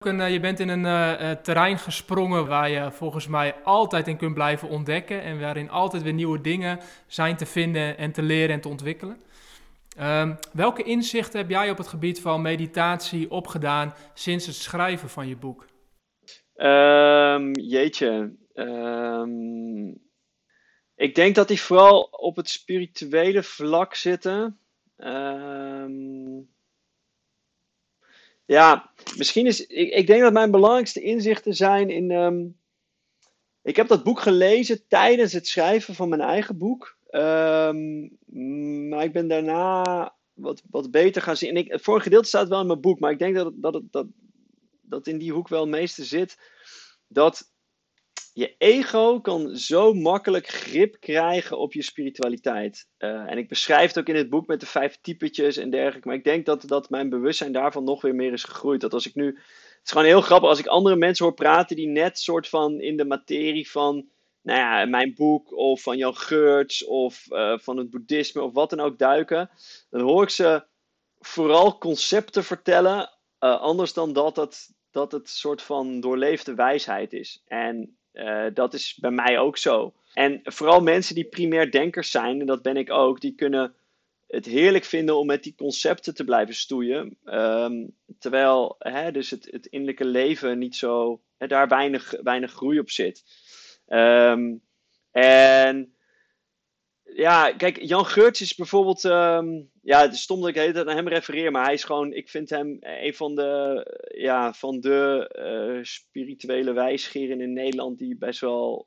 Eh, je bent in een uh, terrein gesprongen waar je volgens mij altijd in kunt blijven ontdekken en waarin altijd weer nieuwe dingen zijn te vinden en te leren en te ontwikkelen. Um, welke inzichten heb jij op het gebied van meditatie opgedaan sinds het schrijven van je boek? Um, jeetje. Um, ik denk dat die vooral op het spirituele vlak zitten. Ja, misschien is. Ik, ik denk dat mijn belangrijkste inzichten zijn in. Ehm, ik heb dat boek gelezen tijdens het schrijven van mijn eigen boek. Um, maar ik ben daarna wat, wat beter gaan zien. En ik, voor een gedeelte staat wel in mijn boek, maar ik denk dat, dat, dat, dat in die hoek wel het meeste zit. Dat je ego kan zo makkelijk grip krijgen op je spiritualiteit. Uh, en ik beschrijf het ook in het boek met de vijf typetjes en dergelijke. Maar ik denk dat, dat mijn bewustzijn daarvan nog weer meer is gegroeid. Dat als ik nu. Het is gewoon heel grappig als ik andere mensen hoor praten die net soort van in de materie van. Nou ja, mijn boek of van Jan Geurts of uh, van het boeddhisme of wat dan ook duiken. Dan hoor ik ze vooral concepten vertellen. Uh, anders dan dat het, dat het soort van doorleefde wijsheid is. En uh, dat is bij mij ook zo. En vooral mensen die primair denkers zijn, en dat ben ik ook, die kunnen het heerlijk vinden om met die concepten te blijven stoeien. Um, terwijl hè, dus het, het innerlijke leven niet zo, hè, daar weinig, weinig groei op zit. Um, en ja, kijk, Jan Geurts is bijvoorbeeld. Um, ja, het is stom dat ik de hele tijd naar hem refereer, maar hij is gewoon. Ik vind hem een van de. Ja, van de uh, spirituele wijsgeren in Nederland die best wel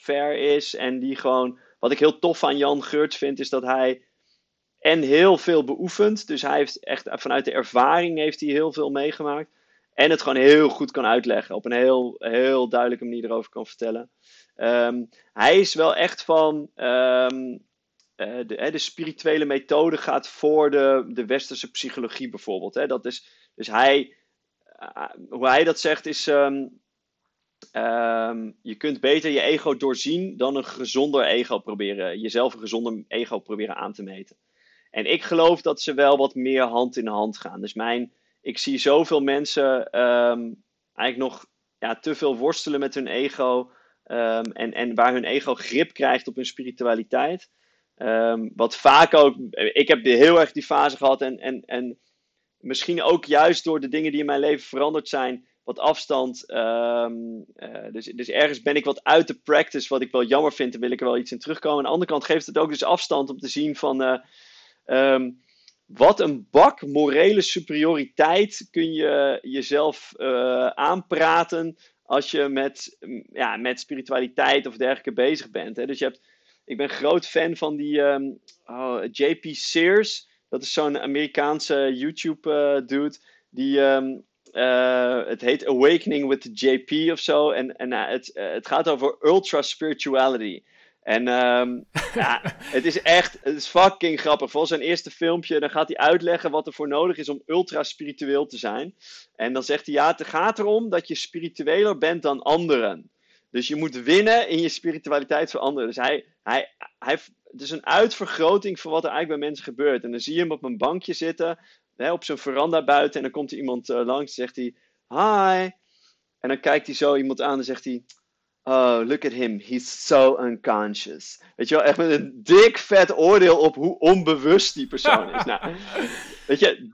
ver is. En die gewoon. Wat ik heel tof aan Jan Geurts vind, is dat hij. En heel veel beoefent. Dus hij heeft echt vanuit de ervaring heeft hij heel veel meegemaakt. En het gewoon heel goed kan uitleggen. Op een heel, heel duidelijke manier erover kan vertellen. Um, hij is wel echt van. Um, uh, de, de, spirituele methode gaat voor de, de westerse psychologie bijvoorbeeld. Hè. Dat is, dus hij, uh, hoe hij dat zegt is. Um, je kunt beter je ego doorzien dan een gezonder ego proberen. Jezelf een gezonder ego proberen aan te meten. En ik geloof dat ze wel wat meer hand in hand gaan. Dus mijn, ik zie zoveel mensen eigenlijk nog ja, te veel worstelen met hun ego. Um, en, en waar hun ego grip krijgt op hun spiritualiteit. Um, wat vaak ook, ik heb heel erg die fase gehad en, en, en misschien ook juist door de dingen die in mijn leven veranderd zijn, wat afstand. Um, uh, dus, dus ergens ben ik wat uit de practice, wat ik wel jammer vind, en wil ik er wel iets in terugkomen. Aan de andere kant geeft het ook dus afstand om te zien van. Um, wat een bak morele superioriteit kun je jezelf aanpraten als je met, ja, met spiritualiteit of dergelijke bezig bent. Hè. Dus je hebt, ik ben groot fan van die um, oh, JP Sears. Dat is zo'n Amerikaanse YouTube-dude. Uh, die, um, uh, het heet Awakening with JP of zo. En, en uh, het, het gaat over ultra spirituality. En um, ja, het is echt, het is fucking grappig. Voor zijn eerste filmpje, dan gaat hij uitleggen wat er voor nodig is om ultra spiritueel te zijn. En dan zegt hij, ja, het gaat erom dat je spiritueler bent dan anderen. Dus je moet winnen in je spiritualiteit voor anderen. Dus hij, hij, hij, het is een uitvergroting van wat er eigenlijk bij mensen gebeurt. En dan zie je hem op een bankje zitten, hè, op zijn veranda buiten. En dan komt er iemand uh, langs en zegt hij, hi. En dan kijkt hij zo iemand aan en zegt hij, Oh, look at him. He's so unconscious. Weet je wel, echt met een dik vet oordeel op hoe onbewust die persoon is. nou, weet je,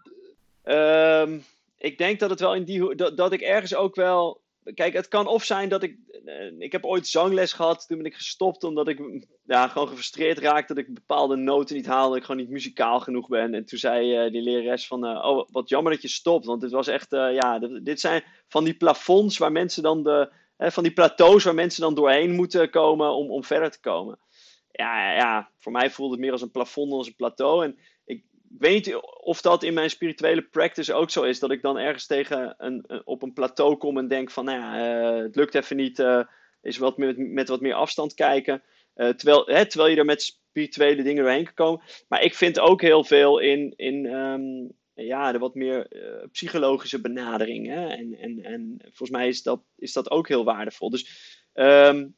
um, ik denk dat het wel in die dat, dat ik ergens ook wel. Kijk, het kan of zijn dat ik. Uh, ik heb ooit zangles gehad. Toen ben ik gestopt omdat ik ja, gewoon gefrustreerd raakte. Dat ik bepaalde noten niet haalde. Dat ik gewoon niet muzikaal genoeg ben. En toen zei uh, die lerares van. Uh, oh, wat jammer dat je stopt. Want dit was echt. ja, dit, dit zijn van die plafonds waar mensen dan de van die plateaus waar mensen dan doorheen moeten komen om, om verder te komen. Ja, ja, voor mij voelde het meer als een plafond dan als een plateau. En ik weet niet of dat in mijn spirituele practice ook zo is. Dat ik dan ergens tegen een, op een plateau kom en denk van, nou ja, uh, het lukt even niet. Uh, is wat met, met wat meer afstand kijken. Uh, terwijl, hè, terwijl je er met spirituele dingen doorheen kan komen. Maar ik vind ook heel veel in, in um, ja, de wat meer uh, psychologische benadering. Hè? En, en, en volgens mij is dat, is dat ook heel waardevol. Dus um,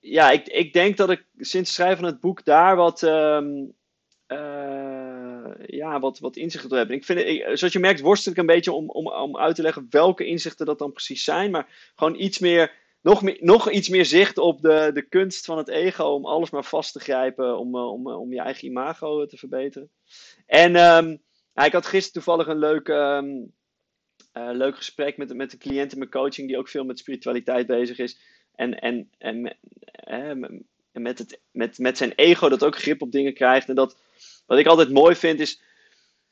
ja, ik, ik denk dat ik sinds het schrijven van het boek daar wat. Um, uh, ja, wat, wat inzichten te hebben. Ik vind, ik, zoals je merkt, worstel ik een beetje om, om, om uit te leggen welke inzichten dat dan precies zijn. Maar gewoon iets meer, nog, meer, nog iets meer zicht op de, de kunst van het ego. Om alles maar vast te grijpen. Om, om, om je eigen imago te verbeteren. En um, ik had gisteren toevallig een leuk, um, leuk gesprek met, met een cliënt in mijn coaching. Die ook veel met spiritualiteit bezig is. En, en, en, en met, het, met, met zijn ego dat ook grip op dingen krijgt. En dat, wat ik altijd mooi vind is,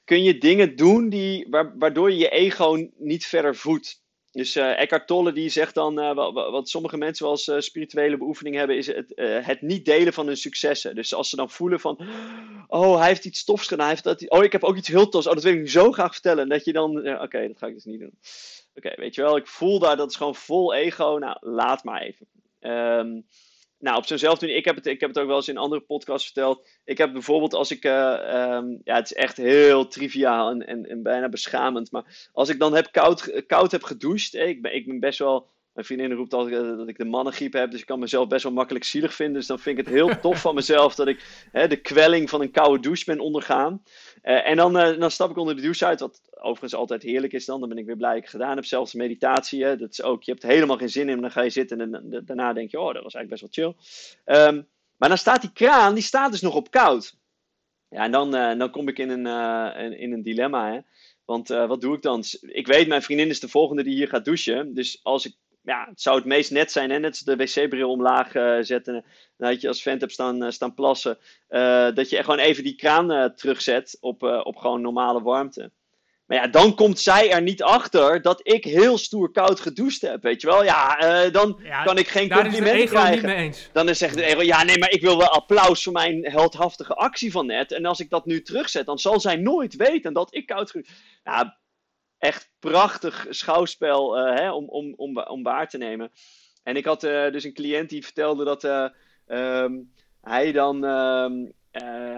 kun je dingen doen die, waardoor je je ego niet verder voedt. Dus uh, Eckhart Tolle die zegt dan, uh, wat, sommige mensen als uh, spirituele beoefening hebben, is het, het niet delen van hun successen. Dus als ze dan voelen van, oh hij heeft iets tofs gedaan, hij heeft dat, oh ik heb ook iets heel tofs, oh dat wil ik zo graag vertellen. En dat je dan, oké dat ga ik dus niet doen. Oké, weet je wel, ik voel daar, dat is gewoon vol ego, nou laat maar even. Um, nou, op zo'nzelfde manier, ik heb, het, ik heb het ook wel eens in andere podcasts verteld. Ik heb bijvoorbeeld als ik, uh, ja, het is echt heel triviaal en, en, en, bijna beschamend. Maar als ik dan heb koud, koud heb gedoucht, ik, ben, ik ben best wel mijn vriendin roept altijd eh, dat ik de mannengriep heb, dus ik kan mezelf best wel makkelijk zielig vinden. Dus dan vind ik het heel tof van mezelf dat ik hè, de kwelling van een koude douche ben ondergaan. Uh, en dan, dan stap ik onder de douche uit, wat overigens altijd heerlijk is dan. Dan ben ik weer blij dat ik gedaan heb. Zelfs meditatie, hè, dat is ook, je hebt helemaal geen zin in, dan ga je zitten en daarna denk je, oh, dat was eigenlijk best wel chill. Um, maar dan staat die kraan, die staat dus nog op koud. Ja, en dan, dan kom ik in een, in, in een dilemma, hè. Want wat doe ik dan? Ik weet, mijn vriendin is de volgende die hier gaat douchen. Dus als ik ja, het zou het meest net zijn, hè? net de wc-bril omlaag zetten. Dat je als vent hebt staan, staan plassen. Dat je gewoon even die kraan terugzet op, op gewoon normale warmte. Maar ja, dan komt zij er niet achter dat ik heel stoer koud gedoucht heb. Weet je wel? Ja, dan kan ik geen complimenten krijgen. Dan is zegt de ego, ja nee, maar ik wil wel applaus voor mijn heldhaftige actie van net. En als ik dat nu terugzet, dan zal zij nooit weten dat ik koud gedoucht Ja, echt prachtig schouwspel uh, hè, om, om, om, om waar te nemen. En ik had uh, dus een cliënt die vertelde dat um, hij dan. Um,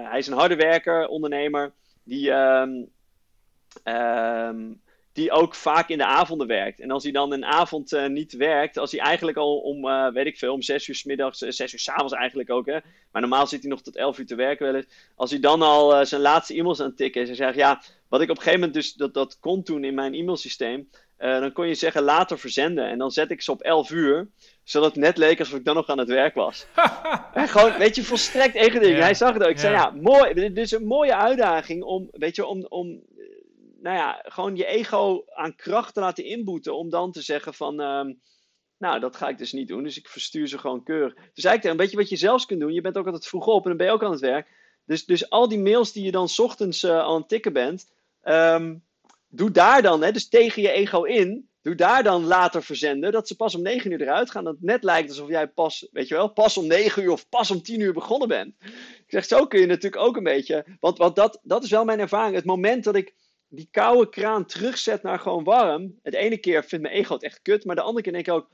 hij is een harde werker, ondernemer. Die, um, die ook vaak in de avonden werkt. En als hij dan een avond niet werkt, als hij eigenlijk al om, weet ik veel, om zes uur s middags, zes uur s avonds eigenlijk ook, hè. Maar normaal zit hij nog tot elf uur te werken wel eens. Als hij dan al zijn laatste e-mails aan het tikken is en zegt, ja, wat ik op een gegeven moment dus dat, dat kon doen in mijn e-mailsysteem. Uh, dan kon je zeggen later verzenden. En dan zet ik ze op 11 uur. Zodat het net leek alsof ik dan nog aan het werk was. en gewoon, weet je, volstrekt eigen ding. Hij zag het ook. Ik zei ja, mooi. Dit is een mooie uitdaging om, weet je, om, om nou ja, gewoon je ego aan kracht te laten inboeten. Om dan te zeggen van, um, nou, dat ga ik dus niet doen. Dus ik verstuur ze gewoon keurig. Dus eigenlijk een beetje wat je zelfs kunt doen. Je bent ook altijd vroeg op en dan ben je ook aan het werk. Dus, dus al die mails die je dan ochtends uh, aan het tikken bent Um, doe daar dan, hè, dus tegen je ego in, doe daar dan later verzenden, dat ze pas om 9 uur eruit gaan. Dat net lijkt alsof jij pas, weet je wel, pas om 9 uur of pas om 10 uur begonnen bent. Ik zeg, zo kun je natuurlijk ook een beetje, want, want dat, dat is wel mijn ervaring. Het moment dat ik die koude kraan terugzet naar gewoon warm, het ene keer vindt mijn ego het echt kut, maar de andere keer denk ik ook,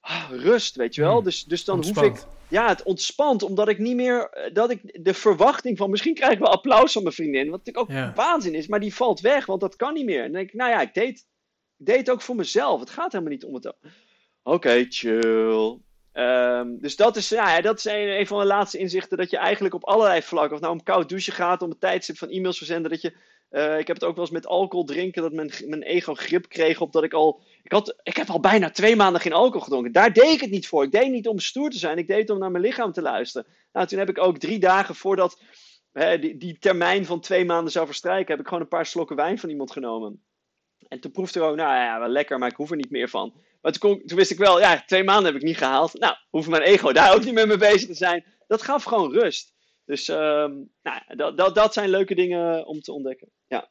ah, rust, weet je wel. Hmm. Dus, dus dan hoef ik. Ja, het ontspant, omdat ik niet meer. Eh, dat ik de verwachting van. Misschien krijg ik wel applaus van mijn vriendin. Wat natuurlijk ook waanzin is, maar die valt weg, want dat kan niet meer. En dan denk ik, nou ja, ik deed, ik deed het ook voor mezelf. Het gaat helemaal niet om het. Oké, chill. Um, dus dat is, ja, dat is een, een, van de laatste inzichten. Dat je eigenlijk op allerlei vlakken, of nou om koud douchen gaat, om het tijdstip van e-mails verzenden, dat je uh, ik heb het ook wel eens met alcohol drinken, dat mijn, mijn ego grip kreeg op dat ik al. Ik, had, ik heb al bijna twee maanden geen alcohol gedronken. Daar deed ik het niet voor. Ik deed niet om stoer te zijn. Ik deed het om naar mijn lichaam te luisteren. Nou, toen heb ik ook drie dagen voordat hè, die, die termijn van twee maanden zou verstrijken, heb ik gewoon een paar slokken wijn van iemand genomen. En toen proefde ik ook, nou ja, wel lekker, maar ik hoef er niet meer van. Maar toen, wist ik wel, ja, twee maanden heb ik niet gehaald. Nou, hoeft mijn ego daar ook niet meer mee bezig te zijn. Dat gaf gewoon rust. Dus um, nou, dat, dat, dat zijn leuke dingen om te ontdekken. Ja.